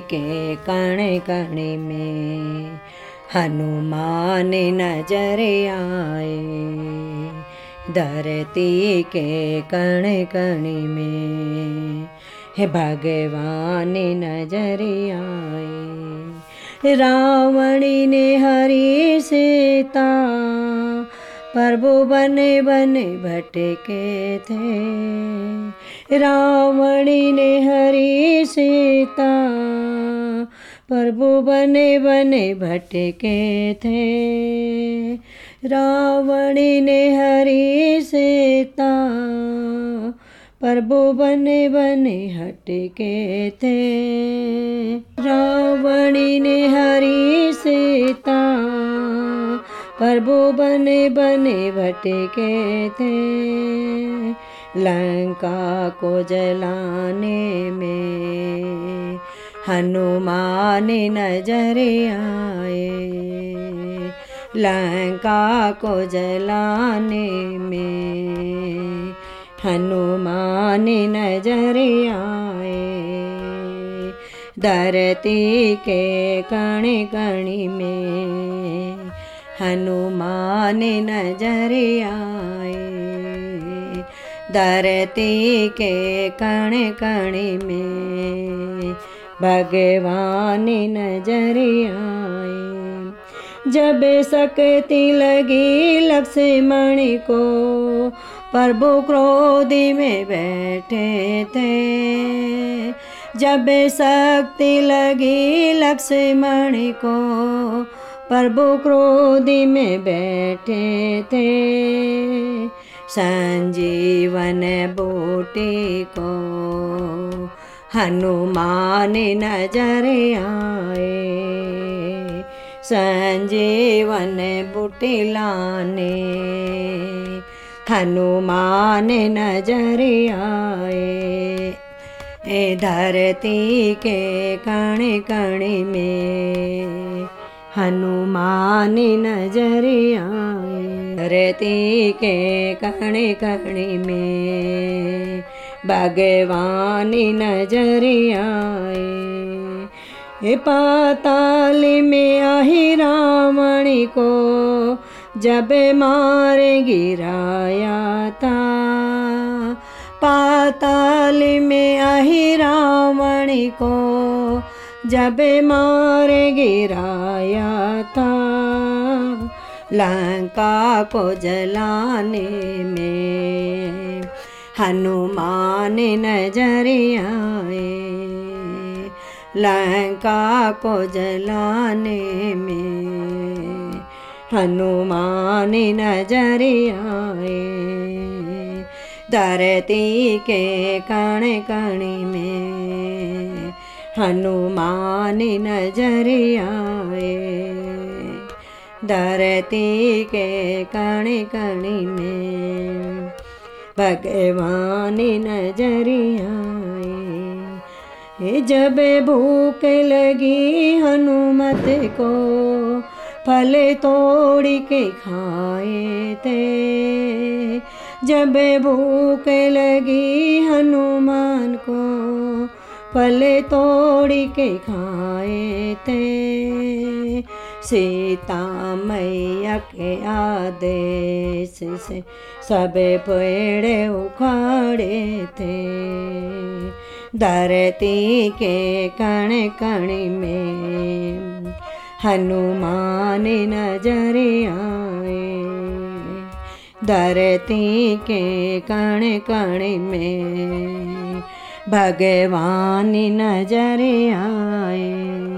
के कण कण में हनुमान नज़र आए। धरती के कण कण में भगवान नज़र आए। रावणी ने हरी सीता प्रभु बने बने भटके थे। रावणी ने हरी सीता प्रभु बने बने भटके थे। रावणी ने हरी सीता प्रभु बने बने हटके थे। रावणी ने हरी सीता प्रभु बने बने भटके थे। लंका को जलाने में हनुमान नज़र आए। लंका को जलाने में हनुमान नज़र आए। धरती के कण कण में हनुमान नज़र आए। धरती के कण कण में भगवान नज़र आए। जब शक्ति लगी लक्ष्मण को, प्रभु क्रोधी में बैठे थे। जब शक्ति लगी लक्ष्मण को प्रभु क्रोधी में बैठे थे। संजीवन बूटी को हनुमान नज़र आए। संजीवन बूटी लाने हनुमान नज़र आए। धरती के कण कण में हनुमान नज़र आए। धरती के कण कण में भगवान नज़र आए। पाताल में आही रावण को जब मार गिराया था। पाताल में आही रावण को जब मार गिराया था, लंका को जलाने में हनुमान नज़र आए। लंका को जलाने में हनुमान नज़र आए। धरती के कण कण में हनुमान नज़र आए। धरती के कण कण में भगवान नज़र आए। जब भूख लगी हनुमत को, फल तोड़ के खाए थे। जब भूख लगी हनुमान को फल तोड़ के खाए थे। सीता मैया के आदेश से सब पेड़ उखाड़े थे। धरती के कण कण में हनुमान नज़र आए। धरती के कण कण में भगवान नज़र आए।